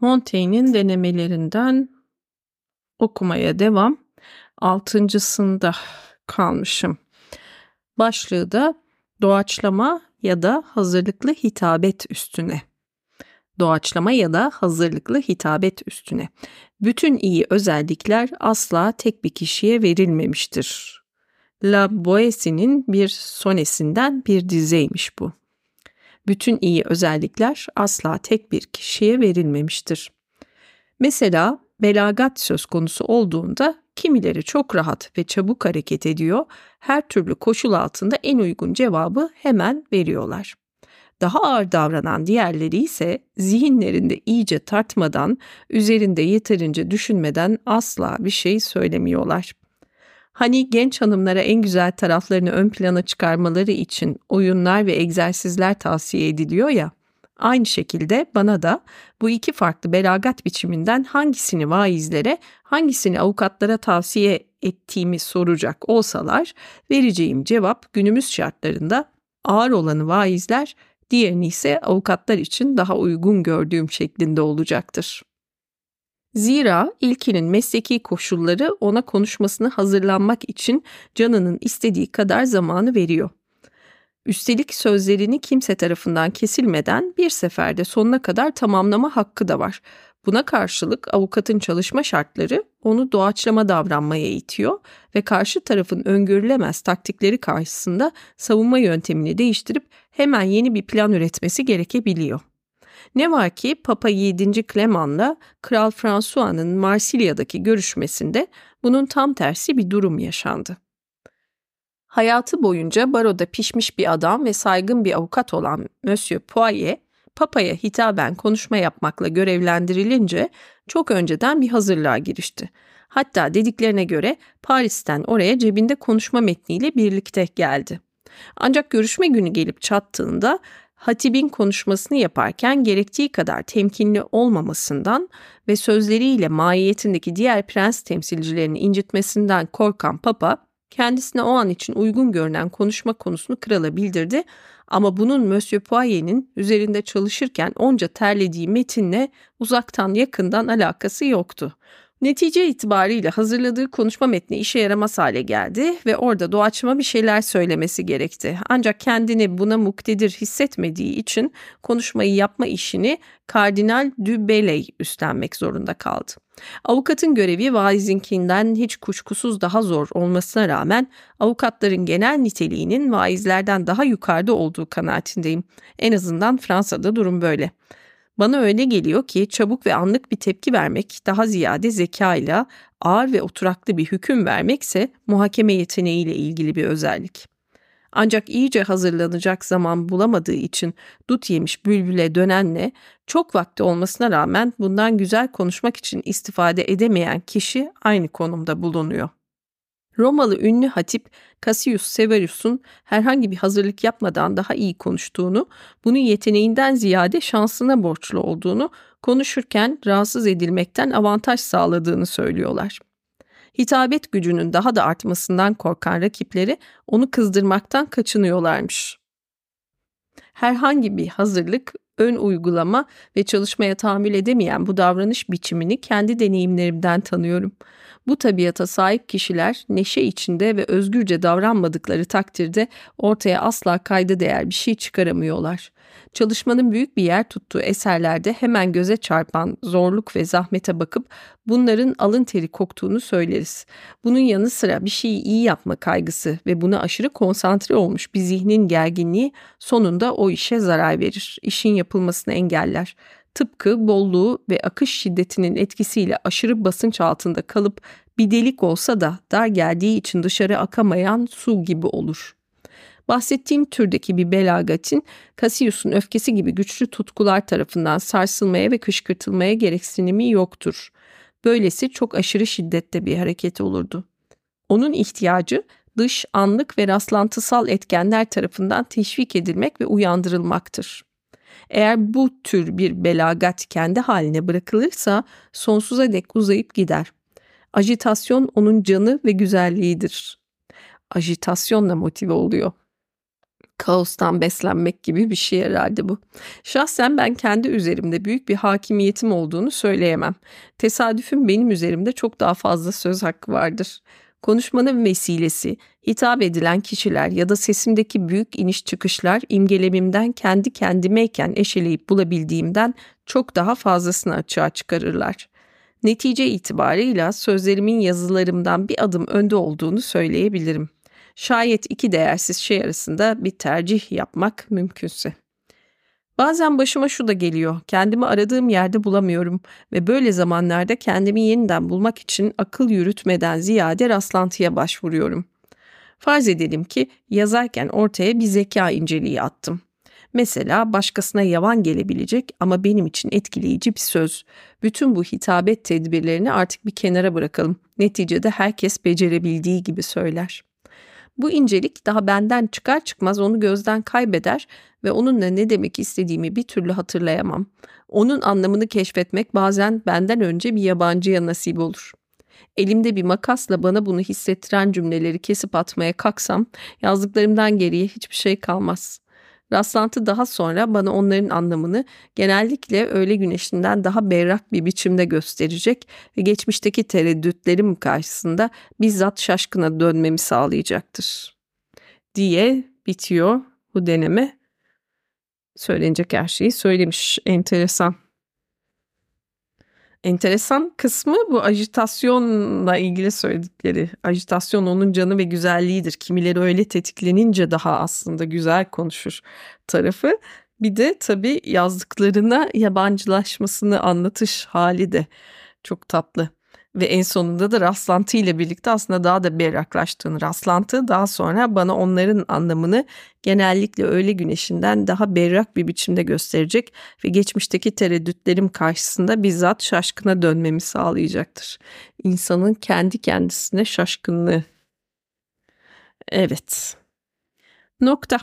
Montaigne'in denemelerinden okumaya devam. Altıncısında kalmışım. Başlığı da doğaçlama ya da hazırlıklı hitabet üstüne. Doğaçlama ya da hazırlıklı hitabet üstüne. Bütün iyi özellikler asla tek bir kişiye verilmemiştir. La Boétie'nin bir sonesinden bir dizeymiş bu. Bütün iyi özellikler asla tek bir kişiye verilmemiştir. Mesela belagat söz konusu olduğunda kimileri çok rahat ve çabuk hareket ediyor, her türlü koşul altında en uygun cevabı hemen veriyorlar. Daha ağır davranan diğerleri ise zihinlerinde iyice tartmadan, üzerinde yeterince düşünmeden asla bir şey söylemiyorlar. Hani genç hanımlara en güzel taraflarını ön plana çıkarmaları için oyunlar ve egzersizler tavsiye ediliyor ya. Aynı şekilde bana da bu iki farklı belagat biçiminden hangisini vaizlere, hangisini avukatlara tavsiye ettiğimi soracak olsalar vereceğim cevap günümüz şartlarında ağır olanı vaizler, diğerini ise avukatlar için daha uygun gördüğüm şeklinde olacaktır. Zira ilkinin mesleki koşulları ona konuşmasını hazırlanmak için canının istediği kadar zamanı veriyor. Üstelik sözlerini kimse tarafından kesilmeden bir seferde sonuna kadar tamamlama hakkı da var. Buna karşılık avukatın çalışma şartları onu doğaçlama davranmaya itiyor ve karşı tarafın öngörülemez taktikleri karşısında savunma yöntemini değiştirip hemen yeni bir plan üretmesi gerekebiliyor. Ne var ki Papa 7. Clement'la Kral François'nın Marsilya'daki görüşmesinde bunun tam tersi bir durum yaşandı. Hayatı boyunca baroda pişmiş bir adam ve saygın bir avukat olan Monsieur Poirier, Papa'ya hitaben konuşma yapmakla görevlendirilince çok önceden bir hazırlığa girişti. Hatta dediklerine göre Paris'ten oraya cebinde konuşma metniyle birlikte geldi. Ancak görüşme günü gelip çattığında hatibin konuşmasını yaparken gerektiği kadar temkinli olmamasından ve sözleriyle mahiyetindeki diğer prens temsilcilerini incitmesinden korkan papa, kendisine o an için uygun görünen konuşma konusunu krala bildirdi ama bunun Monsieur Poirier'in üzerinde çalışırken onca terlediği metinle uzaktan yakından alakası yoktu. Netice itibariyle hazırladığı konuşma metni işe yaramaz hale geldi ve orada doğaçlama bir şeyler söylemesi gerekti. Ancak kendini buna muktedir hissetmediği için konuşmayı yapma işini Kardinal du üstlenmek zorunda kaldı. Avukatın görevi vaizinkinden hiç kuşkusuz daha zor olmasına rağmen avukatların genel niteliğinin vaizlerden daha yukarıda olduğu kanaatindeyim. En azından Fransa'da durum böyle. Bana öyle geliyor ki çabuk ve anlık bir tepki vermek daha ziyade zekayla ağır ve oturaklı bir hüküm vermekse muhakeme yeteneğiyle ilgili bir özellik. Ancak iyice hazırlanacak zaman bulamadığı için dut yemiş bülbüle dönenle çok vakti olmasına rağmen bundan güzel konuşmak için istifade edemeyen kişi aynı konumda bulunuyor. Romalı ünlü hatip Cassius Severus'un herhangi bir hazırlık yapmadan daha iyi konuştuğunu, bunu yeteneğinden ziyade şansına borçlu olduğunu, konuşurken rahatsız edilmekten avantaj sağladığını söylüyorlar. Hitabet gücünün daha da artmasından korkan rakipleri onu kızdırmaktan kaçınıyorlarmış. Herhangi bir hazırlık, ön uygulama ve çalışmaya tahammül edemeyen bu davranış biçimini kendi deneyimlerimden tanıyorum.'' Bu tabiata sahip kişiler neşe içinde ve özgürce davranmadıkları takdirde ortaya asla kayda değer bir şey çıkaramıyorlar. Çalışmanın büyük bir yer tuttuğu eserlerde hemen göze çarpan zorluk ve zahmete bakıp bunların alın teri koktuğunu söyleriz. Bunun yanı sıra bir şeyi iyi yapma kaygısı ve buna aşırı konsantre olmuş bir zihnin gerginliği sonunda o işe zarar verir, işin yapılmasını engeller tıpkı bolluğu ve akış şiddetinin etkisiyle aşırı basınç altında kalıp bir delik olsa da dar geldiği için dışarı akamayan su gibi olur. Bahsettiğim türdeki bir belagatin Cassius'un öfkesi gibi güçlü tutkular tarafından sarsılmaya ve kışkırtılmaya gereksinimi yoktur. Böylesi çok aşırı şiddette bir hareket olurdu. Onun ihtiyacı dış, anlık ve rastlantısal etkenler tarafından teşvik edilmek ve uyandırılmaktır. Eğer bu tür bir belagat kendi haline bırakılırsa sonsuza dek uzayıp gider. Ajitasyon onun canı ve güzelliğidir. Ajitasyonla motive oluyor. kaostan beslenmek gibi bir şey herhalde bu. Şahsen ben kendi üzerimde büyük bir hakimiyetim olduğunu söyleyemem. Tesadüfün benim üzerimde çok daha fazla söz hakkı vardır. Konuşmanın vesilesi, hitap edilen kişiler ya da sesimdeki büyük iniş çıkışlar imgelemimden kendi kendimeyken eşeleyip bulabildiğimden çok daha fazlasını açığa çıkarırlar. Netice itibarıyla sözlerimin yazılarımdan bir adım önde olduğunu söyleyebilirim. Şayet iki değersiz şey arasında bir tercih yapmak mümkünse. Bazen başıma şu da geliyor. Kendimi aradığım yerde bulamıyorum ve böyle zamanlarda kendimi yeniden bulmak için akıl yürütmeden ziyade rastlantıya başvuruyorum. Farz edelim ki yazarken ortaya bir zeka inceliği attım. Mesela başkasına yavan gelebilecek ama benim için etkileyici bir söz. Bütün bu hitabet tedbirlerini artık bir kenara bırakalım. Neticede herkes becerebildiği gibi söyler. Bu incelik daha benden çıkar çıkmaz onu gözden kaybeder ve onunla ne demek istediğimi bir türlü hatırlayamam. Onun anlamını keşfetmek bazen benden önce bir yabancıya nasip olur. Elimde bir makasla bana bunu hissettiren cümleleri kesip atmaya kalksam yazdıklarımdan geriye hiçbir şey kalmaz. Rastlantı daha sonra bana onların anlamını genellikle öğle güneşinden daha berrak bir biçimde gösterecek ve geçmişteki tereddütlerim karşısında bizzat şaşkına dönmemi sağlayacaktır. Diye bitiyor bu deneme. Söylenecek her şeyi söylemiş. Enteresan. Enteresan kısmı bu ajitasyonla ilgili söyledikleri. Ajitasyon onun canı ve güzelliğidir. Kimileri öyle tetiklenince daha aslında güzel konuşur tarafı. Bir de tabii yazdıklarına yabancılaşmasını anlatış hali de çok tatlı ve en sonunda da rastlantı ile birlikte aslında daha da berraklaştığını rastlantı daha sonra bana onların anlamını genellikle öğle güneşinden daha berrak bir biçimde gösterecek ve geçmişteki tereddütlerim karşısında bizzat şaşkına dönmemi sağlayacaktır. İnsanın kendi kendisine şaşkınlığı. Evet. Nokta.